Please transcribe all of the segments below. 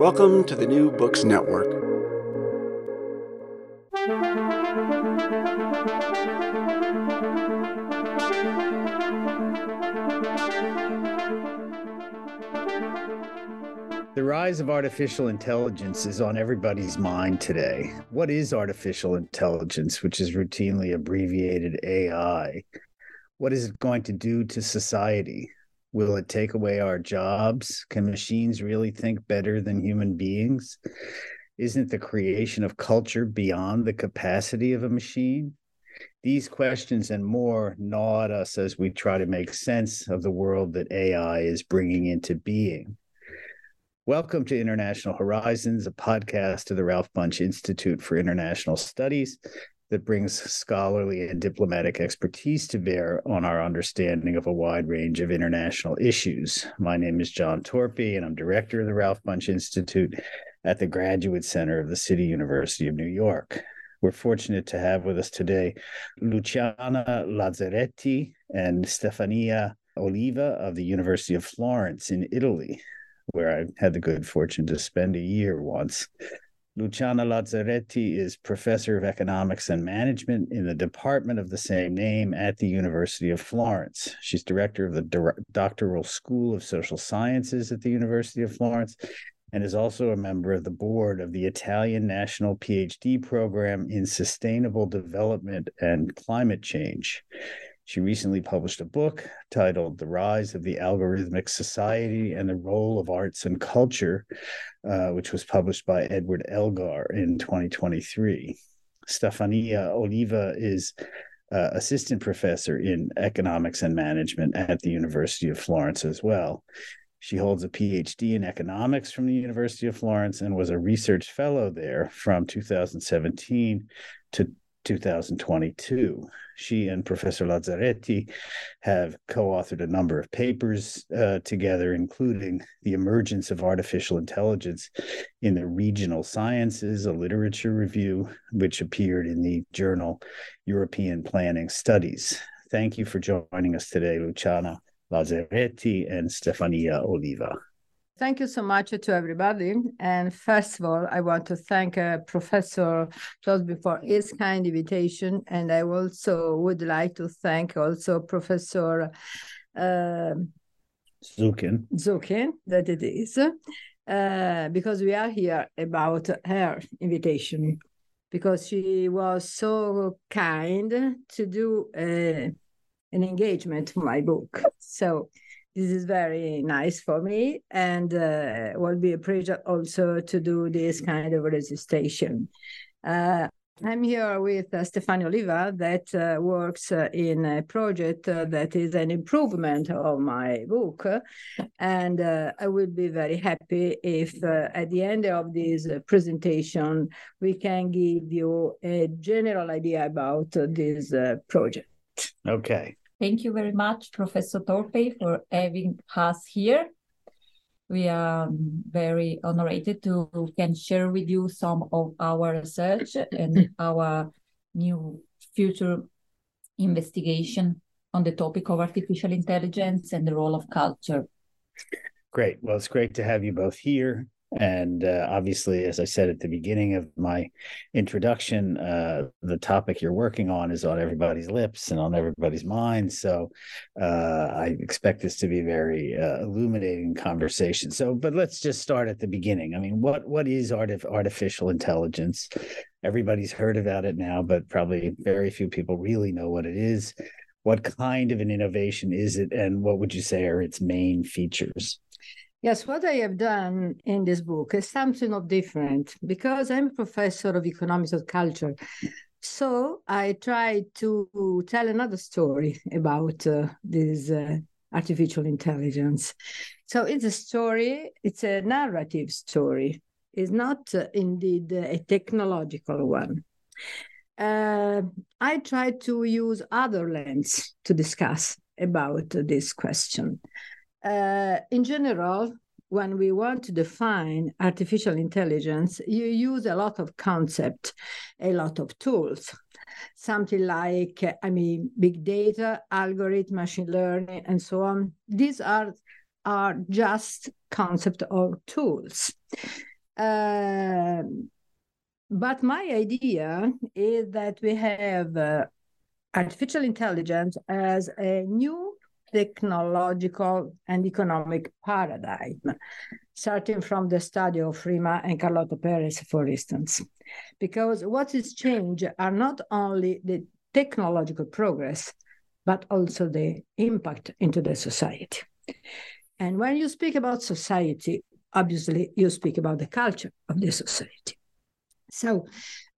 Welcome to the New Books Network. The rise of artificial intelligence is on everybody's mind today. What is artificial intelligence, which is routinely abbreviated AI? What is it going to do to society? Will it take away our jobs? Can machines really think better than human beings? Isn't the creation of culture beyond the capacity of a machine? These questions and more gnaw at us as we try to make sense of the world that AI is bringing into being. Welcome to International Horizons, a podcast of the Ralph Bunche Institute for International Studies that brings scholarly and diplomatic expertise to bear on our understanding of a wide range of international issues. My name is John Torpey, and I'm director of the Ralph Bunche Institute at the Graduate Center of the City University of New York. We're fortunate to have with us today Luciana Lazzaretti and Stefania Oliva of the University of Florence in Italy where I had the good fortune to spend a year once. Luciana Lazzaretti is professor of economics and management in the department of the same name at the University of Florence. She's director of the Doctoral School of Social Sciences at the University of Florence and is also a member of the board of the Italian National PhD Program in Sustainable Development and Climate Change. She recently published a book titled The Rise of the Algorithmic Society and the Role of Arts and Culture, uh, which was published by Edward Elgar in 2023. Stefania Oliva is uh, assistant professor in economics and management at the University of Florence as well. She holds a PhD in economics from the University of Florence and was a research fellow there from 2017 to 2022. She and Professor Lazzaretti have co authored a number of papers uh, together, including The Emergence of Artificial Intelligence in the Regional Sciences, a literature review, which appeared in the journal European Planning Studies. Thank you for joining us today, Luciana Lazzaretti and Stefania Oliva. Thank you so much to everybody. And first of all, I want to thank uh, Professor Tosby for his kind invitation. And I also would like to thank also Professor uh, Zukin. Zukin, that it is, uh, because we are here about her invitation, because she was so kind to do uh, an engagement for my book. So this is very nice for me and uh, will be a pleasure also to do this kind of registration. Uh, I'm here with uh, Oliva that uh, works uh, in a project uh, that is an improvement of my book. And uh, I will be very happy if at the end of this presentation, we can give you a general idea about this project. Okay. Thank you very much, Professor Torpey, for having us here. We are very honored to can share with you some of our research and our new future investigation on the topic of artificial intelligence and the role of culture. Great. Well, it's great to have you both here. And uh, obviously, as I said at the beginning of my introduction, uh, the topic you're working on is on everybody's lips and on everybody's minds. So uh, I expect this to be very uh, illuminating conversation. So, but let's just start at the beginning. I mean, what what is artif- artificial intelligence? Everybody's heard about it now, but probably very few people really know what it is. What kind of an innovation is it, and what would you say are its main features? Yes, what I have done in this book is something of different because I'm a professor of economics of culture. So I tried to tell another story about uh, this uh, artificial intelligence. So it's a story, it's a narrative story. It's not uh, indeed a technological one. Uh, I try to use other lens to discuss about this question. Uh, in general, when we want to define artificial intelligence, you use a lot of concept, a lot of tools. Something like, I mean, big data, algorithm, machine learning, and so on. These are are just concept or tools. Uh, but my idea is that we have uh, artificial intelligence as a new technological and economic paradigm, starting from the study of Rima and Carlota Perez, for instance. Because what is changed are not only the technological progress, but also the impact into the society. And when you speak about society, obviously you speak about the culture of the society. So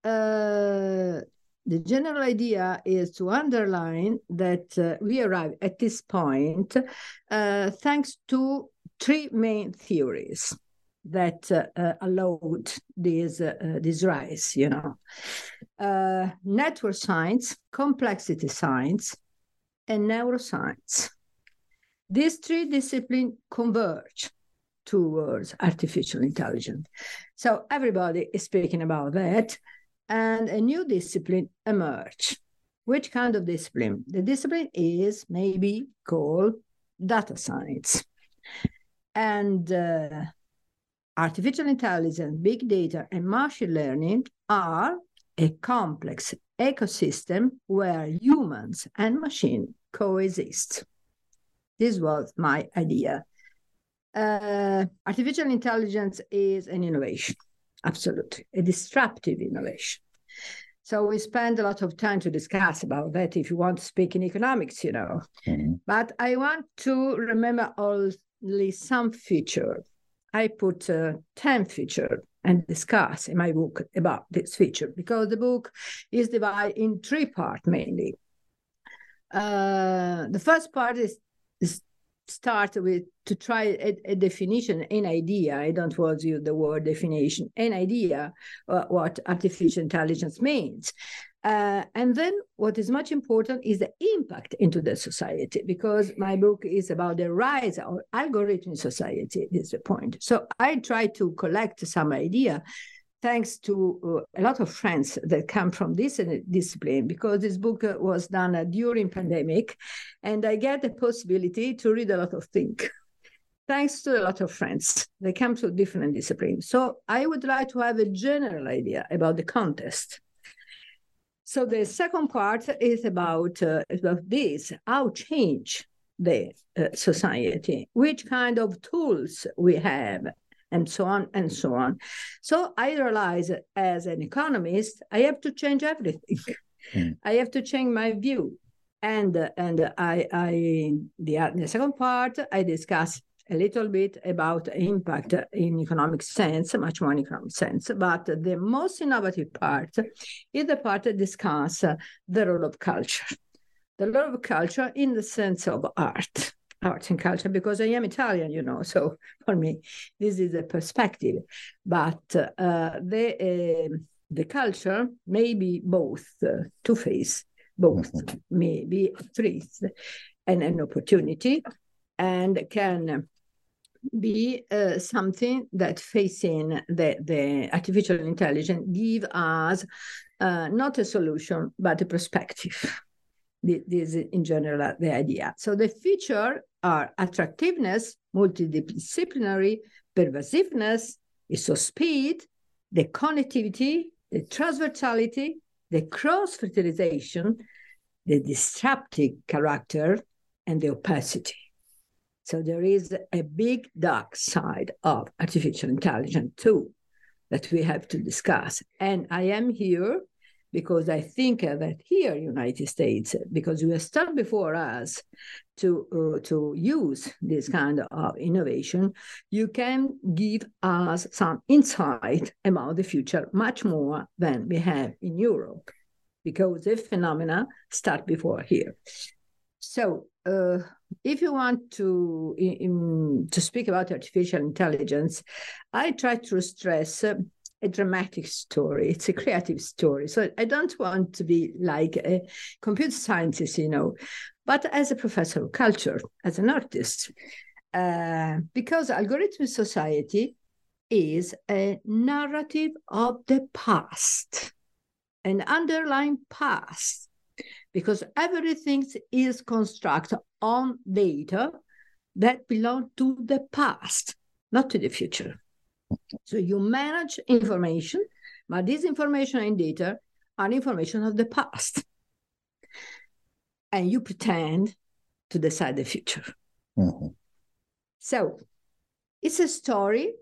uh, the general idea is to underline that uh, we arrive at this point uh, thanks to three main theories that uh, uh allowed this uh, uh, this rise. You know, network science, complexity science, and neuroscience. These three disciplines converge towards artificial intelligence. So everybody is speaking about that and a new discipline emerge. Which kind of discipline? The discipline is maybe called data science. And uh, artificial intelligence, big data, and machine learning are a complex ecosystem where humans and machine coexist. This was my idea. Uh, artificial intelligence is an innovation absolutely. A disruptive innovation. So we spend a lot of time to discuss about that if you want to speak in economics you know. Mm-hmm. but i want to remember only some feature. I put uh, 10 feature and discuss in my book about this feature because the book is divided in three parts mainly. Uh, the first part is, is start with to try a, a, definition, an idea. I don't want to use the word definition, an idea uh, what artificial intelligence means. Uh, and then what is much important is the impact into the society, because my book is about the rise of algorithm society, is the point. So I try to collect some idea thanks to uh, a lot of friends that come from this uh, discipline because this book uh, was done during pandemic and i get the possibility to read a lot of things. Thanks to a lot of friends they come to different disciplines. So i would like to have a general idea about the contest. So the second part is about, uh, about this how change the uh, society which kind of tools we have and so on and so on. So I realize as an economist, I have to change everything. Mm. I have to change my view. And and I I the, the second part I discuss a little bit about impact in economic sense, much more in economic sense. But the most innovative part is the part that discuss the role of culture. The role of culture in the sense of art arts and culture because I am Italian, you know. So for me, this is a perspective. But uh, the uh, the culture may be both uh, two face, both mm-hmm. may be a threat and an opportunity, and can be uh, something that facing the, the artificial intelligence give us uh, not a solution but a perspective this is in general the idea. So the feature are attractiveness, multidisciplinary, pervasiveness, so speed, the connectivity, the transversality, the cross-fertilization, the disruptive character, and the opacity. So there is a big dark side of artificial intelligence too that we have to discuss. And I am here because I think that here, United States, because you start before us to uh, to use this kind of innovation, you can give us some insight about the future much more than we have in Europe, because the phenomena start before here. So uh, if you want to in, to speak about artificial intelligence, I try to stress a dramatic story. It's a creative story. So I don't want to be like a computer scientist, you know, but as a professor of culture, as an artist, uh, because algorithm society is a narrative of the past, an underlying past, because everything is constructed on data that belong to the past, not to the future. So you manage information, but this information and data are information of the past. And you pretend to decide the future. Mm-hmm. So it's a story,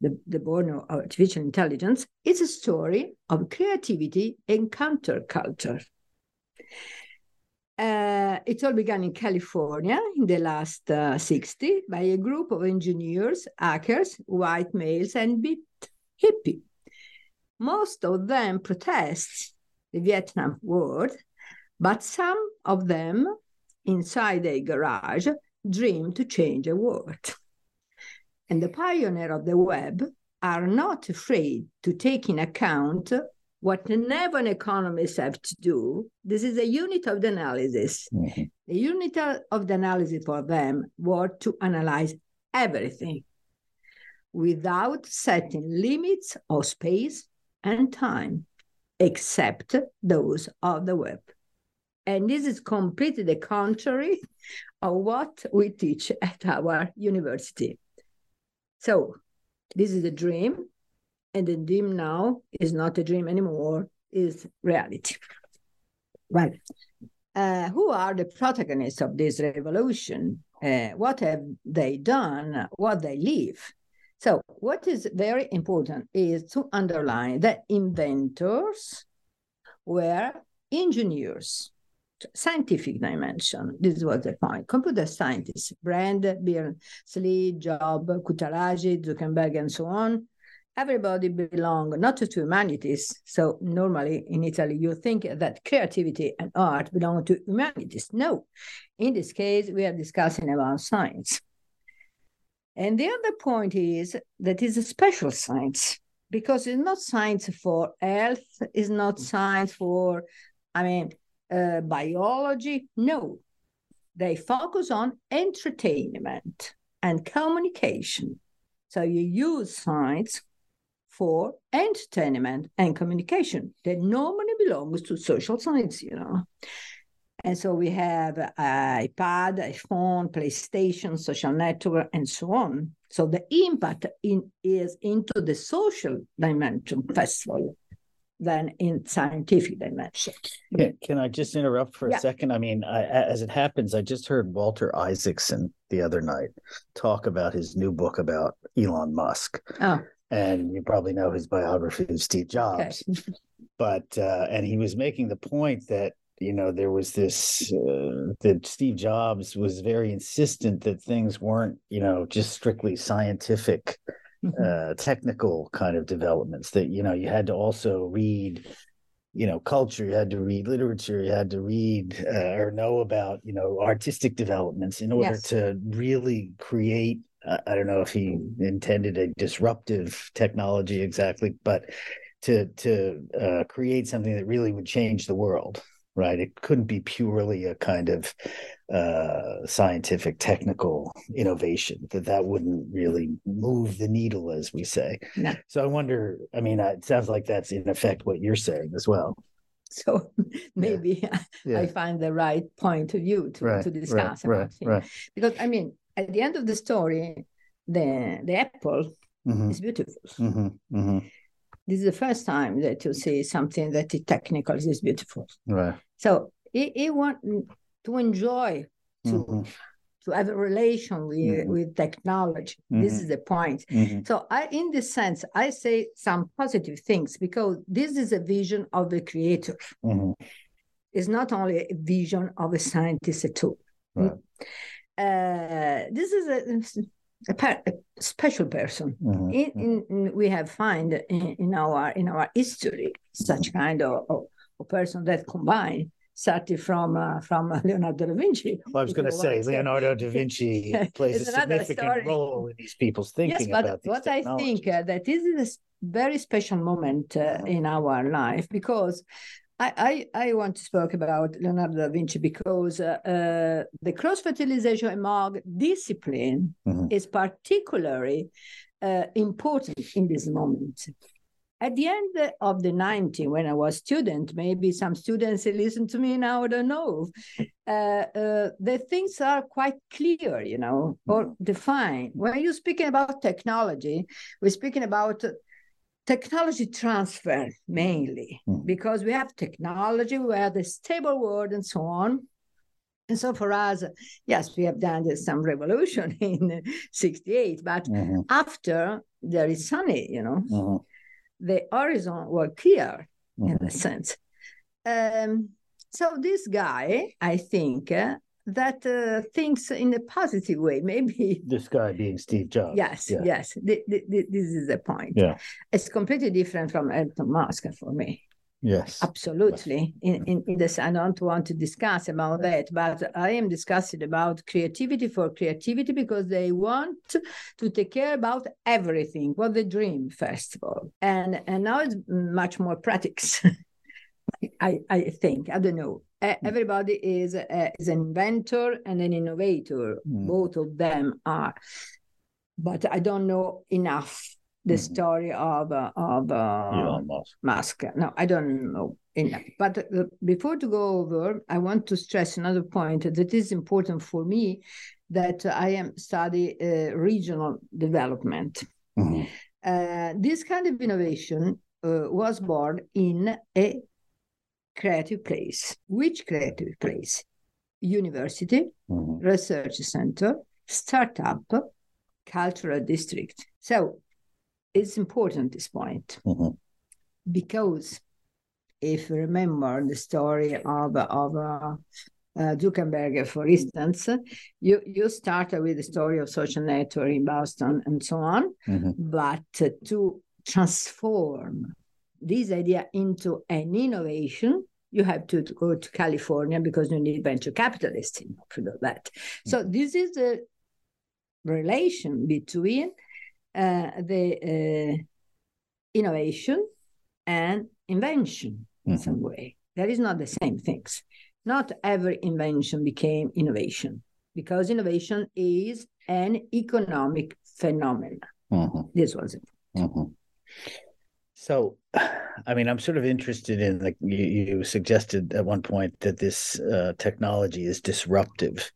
the, the born of artificial intelligence, it's a story of creativity and counterculture. Uh, it all began in California in the last uh, 60 by a group of engineers, hackers, white males, and bit hippie. Most of them protest the Vietnam War, but some of them inside a garage dream to change the world. And the pioneer of the web are not afraid to take in account what never an economist have to do. This is a unit of the analysis. Mm-hmm. The unit of the analysis for them was to analyze everything without setting limits of space and time, except those of the web. And this is completely the contrary of what we teach at our university. So, this is a dream and the dream now is not a dream anymore, is reality. Right. Uh, who are the protagonists of this revolution? Uh, what have they done? What they live? So, what is very important is to underline that inventors were engineers, scientific dimension. This was the point. Computer scientists, Brand, Berners-Lee, Job, Kutaragi, Zuckerberg, and so on, everybody belong not to humanities. So normally in Italy, you think that creativity and art belong to humanities. No, in this case, we are discussing about science. And the other point is that it's a special science because it's not science for health, it's not science for, I mean, uh, biology. No, they focus on entertainment and communication. So you use science for entertainment and communication that normally belongs to social science, you know. And so we have iPad, iPhone, PlayStation, social network, and so on. So the impact in, is into the social dimension first of all, than in scientific dimension. Can, can I just interrupt for yeah. a second? I mean, I, as it happens, I just heard Walter Isaacson the other night talk about his new book about Elon Musk. Oh and you probably know his biography of Steve Jobs. Okay. but uh, and he was making the point that you know there was this uh, that Steve Jobs was very insistent that things weren't you know just strictly scientific, mm-hmm. uh, technical kind of developments. That you know you had to also read you know culture you had to read literature you had to read uh, or know about you know artistic developments in order yes. to really create I don't know if he intended a disruptive technology exactly, but to to uh, create something that really would change the world, right? It couldn't be purely a kind of uh, scientific, technical innovation. That that wouldn't really move the needle, as we say. No. So I wonder. I mean, it sounds like that's in effect what you're saying as well. So maybe yeah. Yeah. I find the right point of view to, right, to discuss right, about right, Right. Because I mean, at the end of the story, the the apple mm-hmm. is beautiful. Mm-hmm. Mm-hmm. This is the first time that you see something that is technical is beautiful. Right. So he, he want to enjoy to mm-hmm. to have a relation with mm-hmm. with technology. This mm-hmm. is the point. So I, in this sense, I say some positive things because this is a vision of the creator. It's not only a vision of a scientist at all. Right. Uh, this is a, a, per, a special person. Mm-hmm. In, in, we have find in, in, our in our history such kind of, of, of person that combine starting from uh, from Leonardo da Vinci. Well, I was going to say Leonardo da Vinci plays a significant role in these people's thinking yes, but what I think uh, that this is a very special moment uh, in our life because I, I, I, want to speak about Leonardo da Vinci because uh, uh, the cross fertilization among discipline mm-hmm. is particularly uh, important in this moment. At the end of the 90s, when I was student, maybe some students listen to me now, I don't know. Uh, uh, the things are quite clear, you know, or defined. When you're speaking about technology, we're speaking about technology transfer mainly mm. because we have technology, we have the stable world and so on. And so for us, yes, we have done some revolution in 68, but mm-hmm. after there is sunny, you know, mm-hmm. the horizon were clear mm-hmm. in a sense. Um, so this guy, I think, uh, that uh, thinks in a positive way. Maybe this guy being Steve Jobs. Yes, yeah. yes. this is the point. Yeah, it's completely different from Elon Musk for me. Yes, absolutely. Yes. In, in in this, I don't want to discuss about that, but I am discussing about creativity for creativity because they want to take care about everything. What they dream first of all, and and now it's much more practice. I I think I don't know Hmm. everybody is is an inventor and an innovator. Mm. Both of them are, but I don't know enough the mm. story of uh, of uh, Musk. Musk. No, I don't know enough. But uh, before to go over, I want to stress another point that is important for me. That I am study uh, regional development. Mm-hmm. Uh, this kind of innovation uh, was born in a creative place. Which creative place? University, mm-hmm. research center, startup, cultural district. So it's important this point mm-hmm. because if you remember the story of of uh, uh, Zuckerberg, for instance, you you started with the story of social network in Boston and so on, mm-hmm. but to transform this idea into an innovation you have to, go to California because you need venture capitalists to do that. Mm-hmm. So this is the relation between uh, the uh, innovation and invention in mm-hmm. some way. That is not the same things. Not every invention became innovation because innovation is an economic phenomenon. Mm-hmm. This was it. So, I mean, I'm sort of interested in like you, you suggested at one point that this uh, technology is disruptive,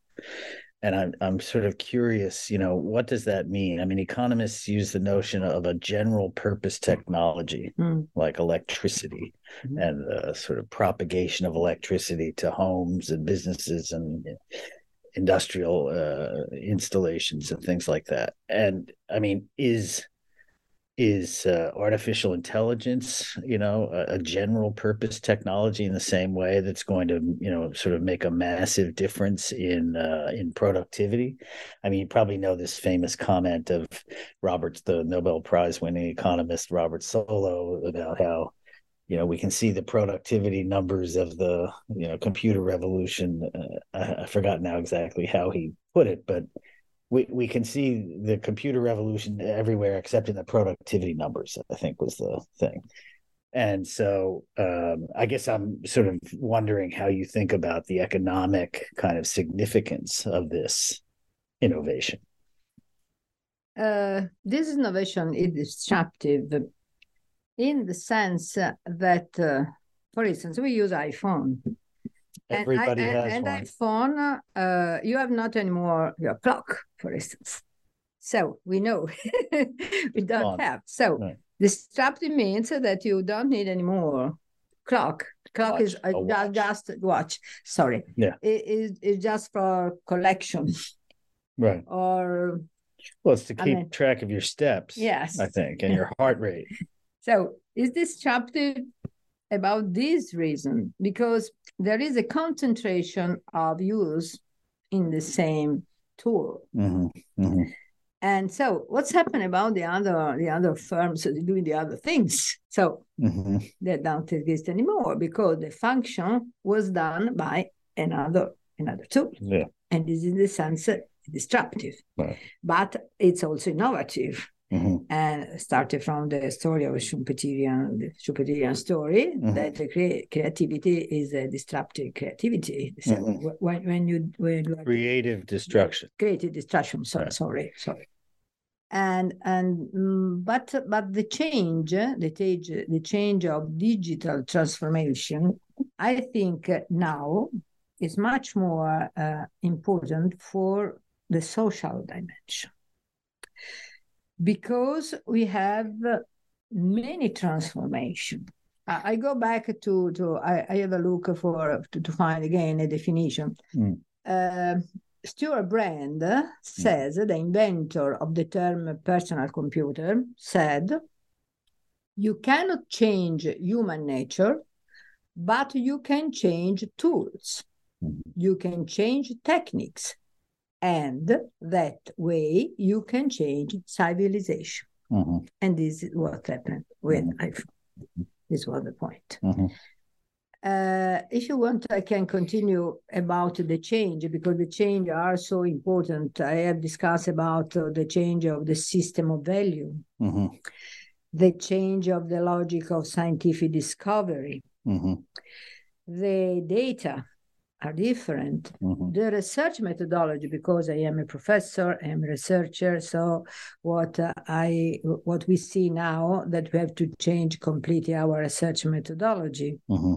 and I'm I'm sort of curious. You know, what does that mean? I mean, economists use the notion of a general purpose technology mm. like electricity mm-hmm. and sort of propagation of electricity to homes and businesses and industrial uh, installations and things like that. And I mean, is is uh, artificial intelligence you know a, a, general purpose technology in the same way that's going to you know sort of make a massive difference in uh, in productivity. I mean you probably know this famous comment of roberts the nobel prize winning economist robert solow about how you know we can see the productivity numbers of the you know computer revolution. Uh, I, I forgot now exactly how he put it but we, we can see the computer revolution everywhere except in the productivity numbers i think was the thing. And so um, i guess i'm sort of wondering how you think about the economic kind of significance of this innovation. Uh, this innovation is disruptive in the sense that uh, for instance we use iphone Everybody and, has and. And iPhone, uh, you have not anymore your clock, for instance. So we know we don't have. So disruptive means that you don't need any more clock. Clock watch, is uh, watch. just watch. Sorry. Yeah. It is it, just for collection. Right. Or well, it's to keep I mean, track of your steps. Yes. I think and your heart rate. So is this disruptive about this reason because there is a concentration of use in the same tool. Mm-hmm. Mm-hmm. And so, what's happened about the other the other firms doing the other things? So hmm they don't exist anymore because the function was done by another another tool, Yeah. and this is in the sense disruptive, Right. but it's also innovative. Hmm And started from the story of Schumpeterian, the Schumpeterian story Mhm. that the crea- creativity is a disruptive creativity. So Mhm. when, when you when you are Creative destruction. creative destruction. Sorry, Right. sorry, sorry. And and mm, but but the change, the change, the change of digital transformation, I think now is much more uh, important for the social dimension because we have many transformation. I, I go back to to I, I have a look for to, to find again a definition. Mm. Uh, Stewart Brand says, the inventor of the term personal computer, said, You cannot change human nature, but you can change tools. Mhm. You can change techniques. And that way you can change civilization. hmm And this is what happened with Mhm. iPhone. This was the point. hmm Uh, if you want, I can continue about the change because the change are so important. I have discussed about uh, the change of the system of value, hmm the change of the logic of scientific discovery. hmm The data are different. hmm The research methodology, because I am a professor, I am a researcher. So what uh, I what we see now that we have to change completely our research methodology. hmm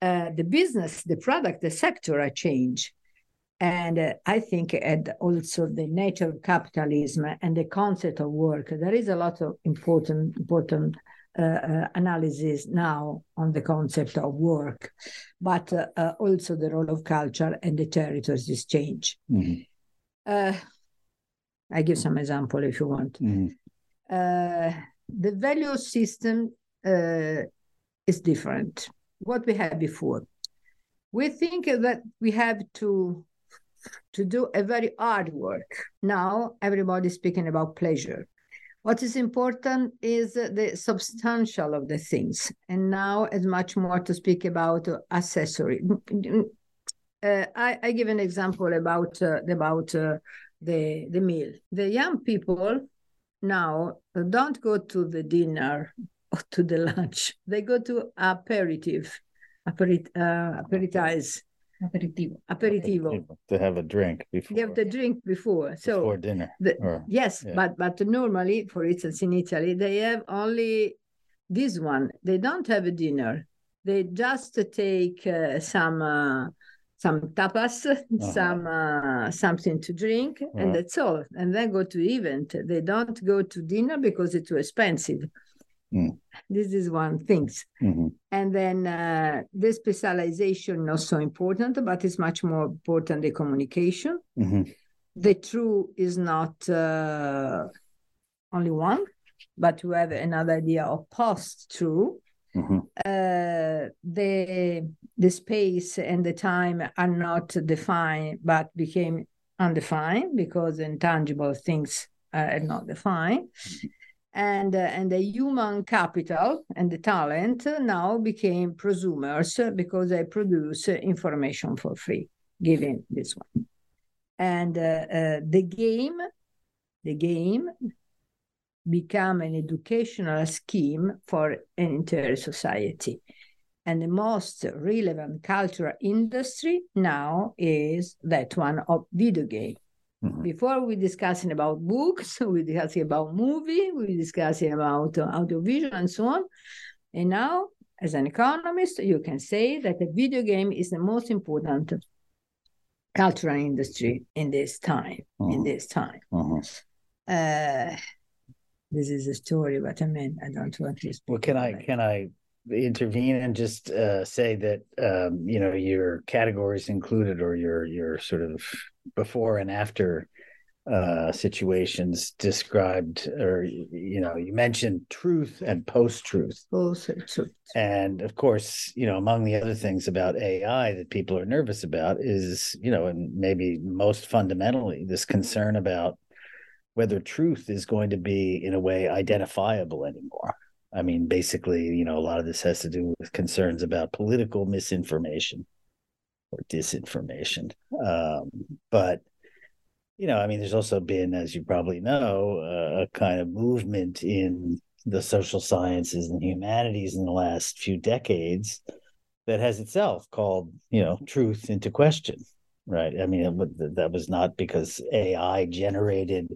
uh, the business, the product, the sector are change. And uh, I think and also the nature of capitalism and the concept of work, there is a lot of important important analysis now on the concept of work, but uh, uh, also the role of culture and the territories is change. hmm Uh, I give some example if you want hmm uh, the value system uh, is different. What we had before, we think that we have to to do a very hard work. Now everybody's speaking about pleasure. What is important is the substantial of the things, and now it's much more to speak about accessory. Uh, I, I give an example about uh, about uh, the the meal. The young people now don't go to the dinner or to the lunch. They go to aperitif, aperit, uh, aperitize, Aperitivo. aperitivo. To have a drink before, They have the drink before. So before dinner. the, or, yes, yeah. but but normally, for instance, in Italy, they have only this one. They don't have a dinner. They just take uh, some uh, some tapas, some uh, something to drink, Uh-huh. and that's all. And then go to event. They don't go to dinner because it's too expensive. Mm. This is one thing. Mhm. And then uh, the specialization not so important, but it's much more important the communication Mhm. the true is not uh, only one, but to have another idea of post true. Mhm. Uh, the the space and the time are not defined, but became undefined because intangible things are not defined. And, uh, and the human capital and the talent now became prosumers because they produce information for free, given this one. And uh, uh, the game the game become an educational scheme for an entire society. And the most relevant cultural industry now is that one of video game Mhm. before we discussing about books we discussing about movie we discussing about audiovisual and so on and now as an economist you can say that the video game is the most important cultural industry in this time in Mhm. this time Mhm. uh, this is a story but i mean i don't want to Well, can I can I intervene and just uh, say that um, you know your categories included or your your sort of before and after uh, situations described or you know you mentioned truth and post truth also so and of course you know among the other things about ai that people are nervous about is you know and maybe most fundamentally this concern about whether truth is going to be in a way identifiable anymore. I mean, basically, you know, a lot of this has to do with concerns about political misinformation or disinformation. Um, but you know, I mean, there's also been, as you probably know, a kind of movement in the social sciences and humanities in the last few decades that has itself called, you know, truth into question. Right. I mean, that was not because AI generated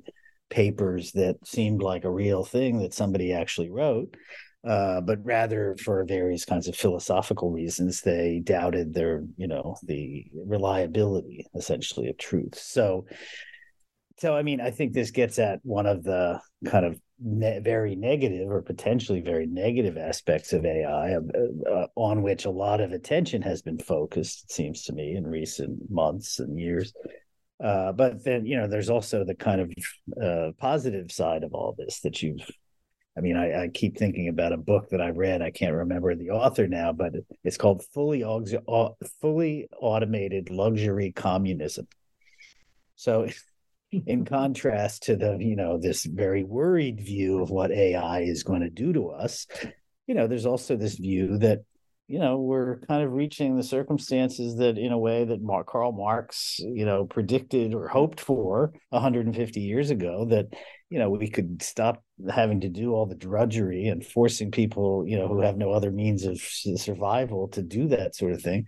papers that seemed like a real thing that somebody actually wrote. Uh, but rather for various kinds of philosophical reasons, they doubted their, you know, the reliability essentially of truth. So, so I mean, I think this gets at one of the kind of ne- very negative or potentially very negative aspects of AI, uh, uh, on which a lot of attention has been focused. It seems to me in recent months and years. Uh, but then, you know, there's also the kind of uh, positive side of all this that you've. I mean, I, I, keep thinking about a book that I read. I can't remember the author now, but it's called "Fully Fully Automated Luxury Communism." So, in contrast to the, you know, this very worried view of what AI is going to do to us, you know, there's also this view that you know we're kind of reaching the circumstances that in a way that Mark, Karl Marx you know predicted or hoped for 150 years ago that you know we could stop having to do all the drudgery and forcing people you know who have no other means of survival to do that sort of thing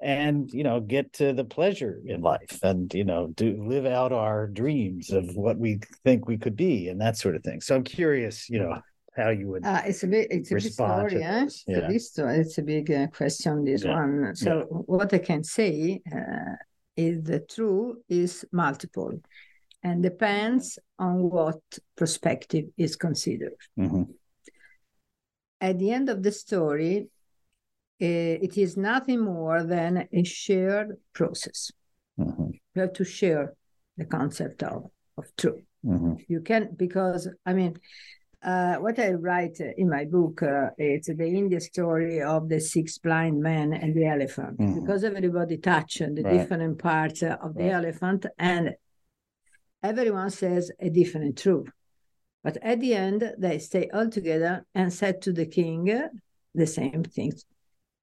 and you know get to the pleasure in life and you know do live out our dreams of what we think we could be and that sort of thing so i'm curious you know how you would uh, it's a big it's a big story eh? yeah. it's a big uh, question this yeah. one so yeah. what i can say uh, is the true is multiple and depends on what perspective is considered mm-hmm. at the end of the story uh, it is nothing more than a shared process mm-hmm. you have to share the concept of, of truth mm-hmm. you can because i mean uh, what I write in my book uh, it's the Indian story of the six blind men and the elephant mm-hmm. because everybody touched the right. different parts of the right. elephant and everyone says a different truth. But at the end, they stay all together and said to the king the same things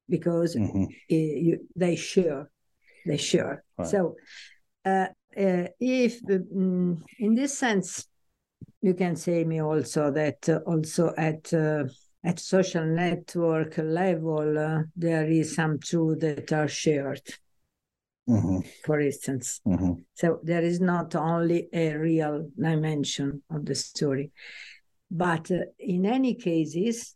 because mm-hmm. you, they share, they share. Right. So, uh, uh if um, in this sense, you can say me also that uh, also at uh, at social network level uh, there is some truth that are shared mm-hmm. for instance mm-hmm. so there is not only a real dimension of the story but uh, in any cases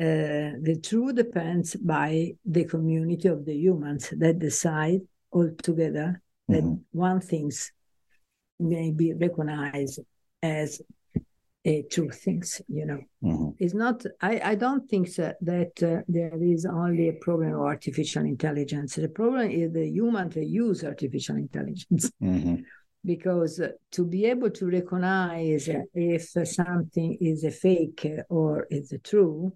uh, the truth depends by the community of the humans that decide all together that mm-hmm. one things may be recognized as uh, true things you know mm-hmm. it's not i i don't think that, that uh, there is only a problem of artificial intelligence the problem is the human to use artificial intelligence mm-hmm. because uh, to be able to recognize if something is a fake or is true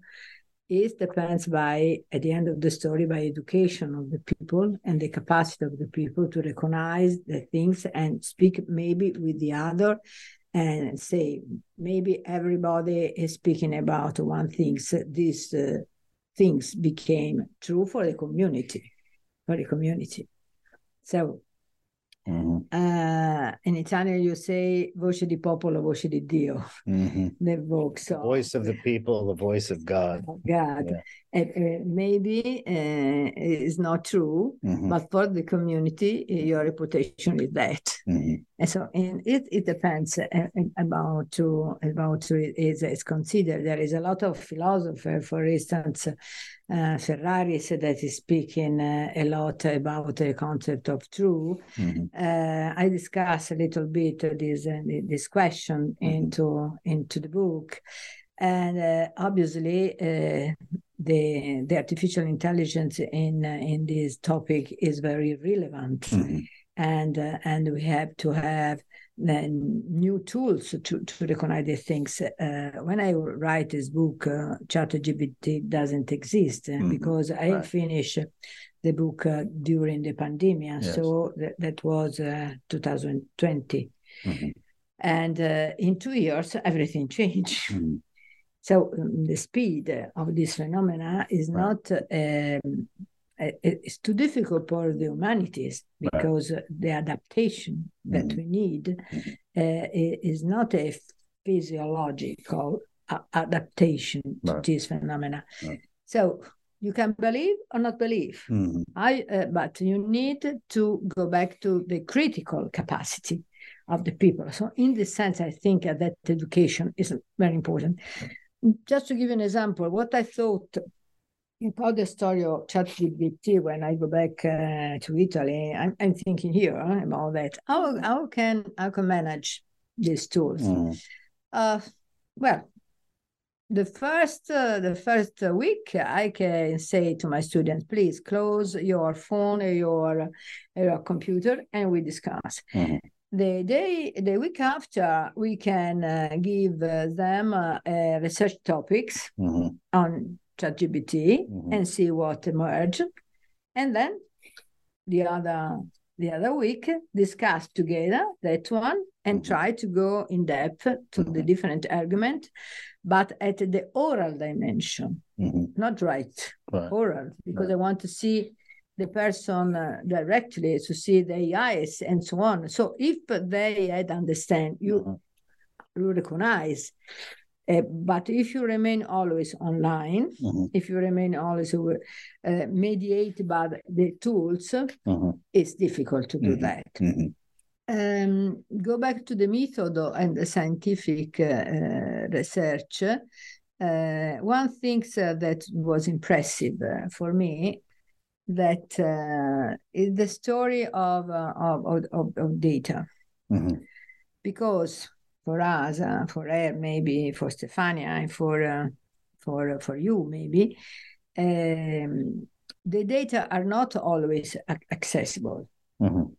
it depends by at the end of the story by education of the people and the capacity of the people to recognize the things and speak maybe with the other and say maybe everybody is speaking about one thing so these uh, things became true for the community for the community. So Mm-hmm. Uh, in Italian, you say voce di popolo, voce di Dio. Mm-hmm. The vox. The voice of the people, the voice of God. God. Yeah. Uh, maybe uh, it's not true, mm-hmm. but for the community, your reputation is that. Mm-hmm. And so, and it, it depends about to about it is it's considered. There is a lot of philosopher, for instance, uh, Ferrari said that he's speaking uh, a lot about the concept of true. Mm-hmm. Uh, I discuss a little bit this uh, this question mm-hmm. into into the book, and uh, obviously uh, the the artificial intelligence in in this topic is very relevant, mm-hmm. and and we have to have new tools to, to recognize these things. Uh, when I write this book, uh, ChatGPT doesn't exist mm-hmm. because I right. finished the book uh, during the pandemic. Yes. So that, that was uh, 2020. Mm-hmm. And uh, in two years, everything changed. Mhm. So um, the speed of this phenomena is Right. not. Um, uh, it's too difficult for the humanities Right. because the adaptation that Mhm. we need uh, is not a physiological adaptation to Right. this phenomena. Right. So you can believe or not believe. Mhm. I, uh, but you need to go back to the critical capacity of the people. So, in this sense, I think uh, that education is very important. Just to give you an example, what I thought about the story of ChatGPT when I go back uh, to Italy, I'm, I'm thinking here uh, about that. How how can how can manage these tools? Mhm. Uh, well, the first uh, the first week, I can say to my students, please close your phone or your your computer, and we discuss. Mhm. The day the week after, we can uh, give uh, them uh, research topics Mhm. on ChatGPT Mhm. and see what emerge, and then the other the other week discuss together that one and Mhm. try to go in depth to the Mhm. different argument, but at the oral dimension, Mhm. not right Right. oral, because Right. I want to see the person uh, directly to see the eyes and so on. So if they had understand, you Mhm. you recognize. Uh, but if you remain always online, Mhm. if you remain always uh, mediated by the tools, Mhm. it's difficult to do Mhm. that. Mhm. Um, go back to the method and the scientific uh, uh, research. Uh, one thing uh, that was impressive uh, for me that uh, is the story of, uh, of, of, of- data Mhm. because for us, uh, for her, maybe for Stefania, and for uh, for for you, maybe um, the data are not always ac- accessible, Mhm.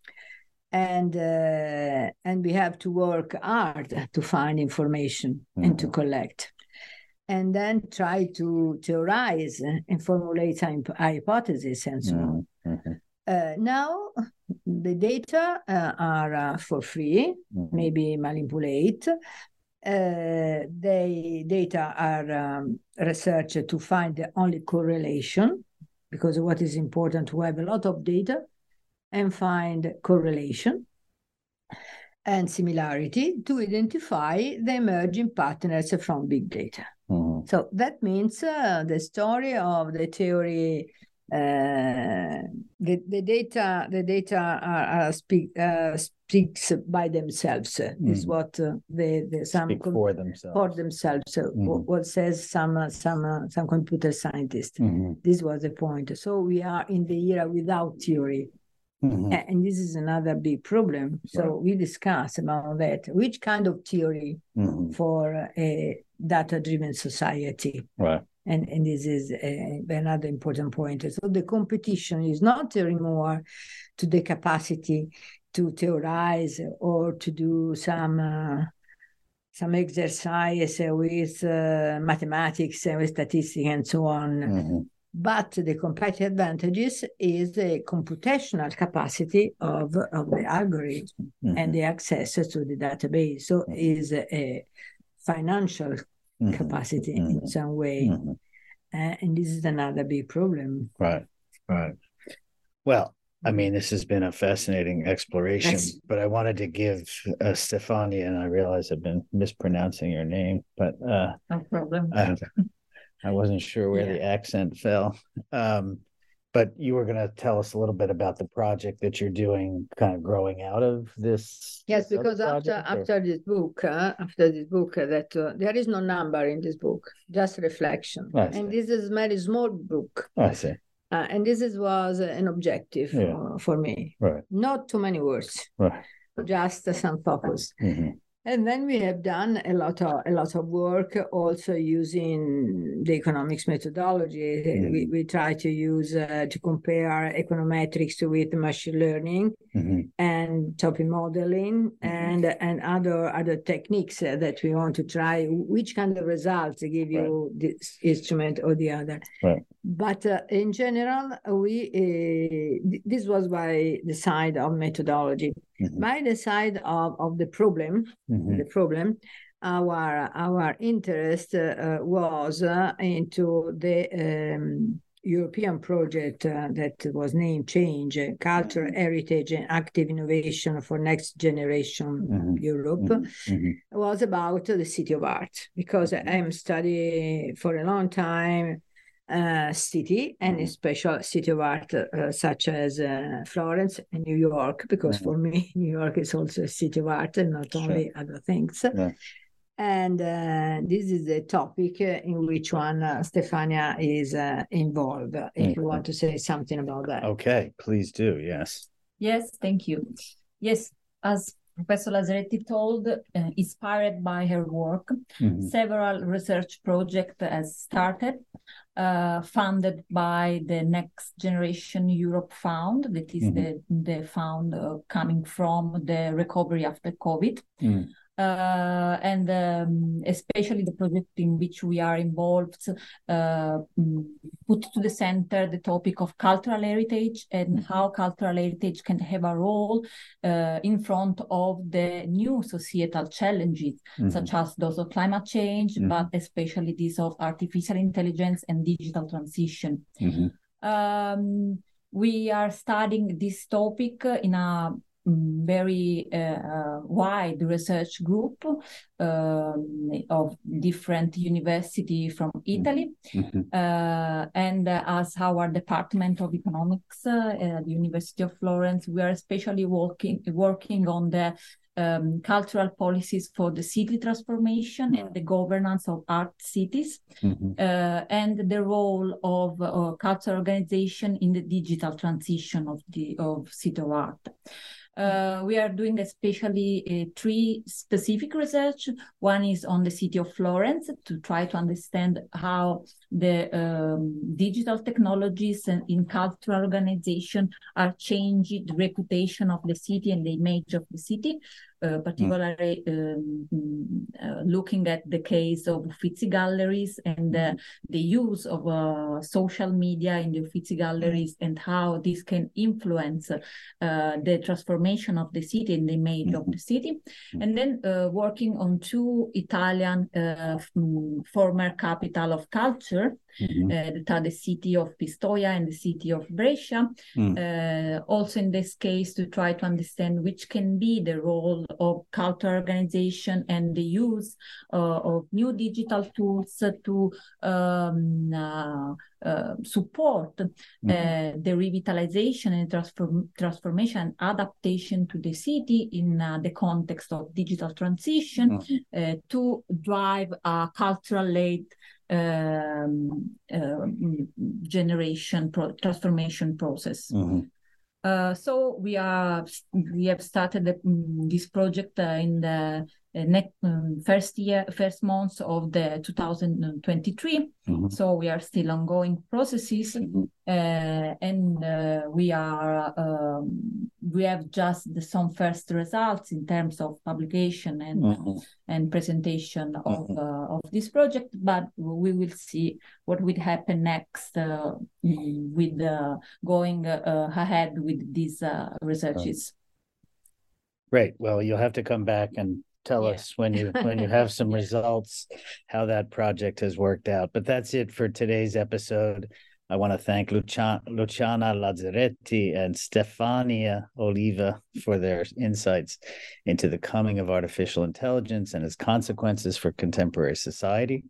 and uh, and we have to work hard to find information and to collect, and then try to theorize and formulate hyp- hypotheses and so on. Mhm. Mhm. Uh, now the data uh, are uh, for free Mhm. maybe manipulate. Uh, they data are um, researched to find the only correlation because what is important to have a lot of data and find correlation and similarity to identify the emerging partners from big data. Mhm. So that means uh, the story of the theory, uh, the, the data, the data are, are speak, uh, speaks by themselves. uh, Is Mm. what uh, the the some Speak for themselves. for themselves. So wh- Mhm. what says some uh, some uh, some computer scientist. Mhm. This was the point. So we are in the era without theory. Mhm. And this is another big problem. So we discuss about that. Which kind of theory Mhm. for a data-driven society? Right. And, and this is uh, another important point. So the competition is not anymore to the capacity to theorize or to do some uh, some exercise with uh, mathematics and with statistics and so on. Mhm. But the competitive advantages is the computational capacity of, of the algorithm Mhm. and the access to the database. So is a, a financial. Capacity in Mhm. some way. Mhm. Uh, and this is another big problem. Right. Right. Well, I mean, this has been a fascinating exploration, Yes. but I wanted to give uh, Stefania, and I realize I've been mispronouncing your name, but uh, No problem. I, I wasn't sure where the accent fell. Um, but you were going to tell us a little bit about the project that you're doing, kind of growing out of this. Yes, because after or- after this book, uh, after this book, uh, that uh, there is no number in this book, just reflection. And this is a very small book, I see. uh, and this is was an objective Yeah. uh, for me. Right. Not too many words, Right. just some focus. Mhm. And then we have done a lot of a lot of work also using the economics methodology. We, we try to use uh, to compare econometrics with machine learning Mhm. and topic modeling and and other other techniques uh, that we want to try. Which kind of results give you this instrument or the other? Right. But uh, in general, we uh, this was by the side of methodology. Mm-hmm. By the side of, of the problem, mm-hmm. the problem, our our interest uh, was uh, into the um, European project uh, that was named Change, uh, Culture, mm-hmm. Heritage, and Active Innovation for Next Generation mm-hmm. Europe, mm-hmm. mm-hmm. was about the City of Art, because. I'm studying for a long time uh, city and mm-hmm. special city of art uh, such as uh, Florence and New York, because for me, New York is also a city of art and not sure. only other things. Yeah and uh, this is a topic in which one uh, Stefania is uh, involved. If you want to say something about that. Okay, please do. Yes. Yes, thank you. Yes, as Professor Lazzaretti told, uh, inspired by her work, mm-hmm. several research projects has started, uh, funded by the Next Generation Europe Fund, that is mm-hmm. the, the fund uh, coming from the recovery after COVID. Mm uh, and um, especially the project in which we are involved uh, mm, put to the center the topic of cultural heritage and mm-hmm. how cultural heritage can have a role uh, in front of the new societal challenges mm-hmm. such as those of climate change mm-hmm. but especially these of artificial intelligence and digital transition mm-hmm. um, we are studying this topic in a very uh, uh, wide research group um, of different university from Italy. Mm-hmm. Uh, and uh, as our Department of Economics uh, at the University of Florence, we are especially working working on the um, cultural policies for the city transformation and the governance of art cities, mm-hmm. uh, and the role of uh, cultural organization in the digital transition of the of city of art. Uh, we are doing especially uh, three specific research. One is on the city of Florence to try to understand how the um, digital technologies and in cultural organization are changing the reputation of the city and the image of the city. Uh, particularly um, uh, looking at the case of Uffizi galleries and uh, the use of uh, social media in the Uffizi galleries and how this can influence uh, the transformation of the city and the image mm-hmm. of the city. Mm-hmm. And then working on two Italian former capital of culture, mm-hmm. uh, that are the city of Pistoia and the city of Brescia. Mm. Uh, also, in this case, to try to understand which can be the role of cultural organization and the use uh, of new digital tools to um, uh, uh, support mm-hmm. uh, the revitalization and transform- transformation adaptation to the city in uh, the context of digital transition mm-hmm. to drive a cultural led um, uh, generation pro- transformation process. Mm-hmm. Uh, so we are we have started the, this project uh, in the next um, first year first months of the 2023 mm-hmm. so we are still ongoing processes mm-hmm. uh, and uh, we are um, we have just the, some first results in terms of publication and mm-hmm. and presentation of mm-hmm. uh, of this project but we will see what will happen next uh, with uh, going ahead with these researches Great. Well, you'll have to come back and tell yeah. us when you when you have some results how that project has worked out. But that's it for today's episode i want to thank luciana, luciana lazzaretti and stefania oliva for their insights into the coming of artificial intelligence and its consequences for contemporary society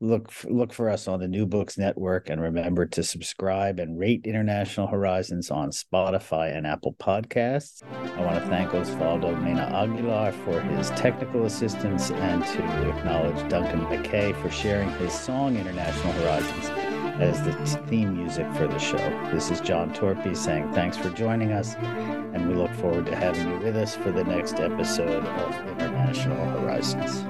look look for us on the New Books Network and remember to subscribe and rate International Horizons on Spotify and Apple Podcasts. I want to thank Osvaldo Mena Aguilar for his technical assistance and to acknowledge Duncan McKay for sharing his song International Horizons as the theme music for the show. This is John Torpey saying thanks for joining us, and we look forward to having you with us for the next episode of International Horizons.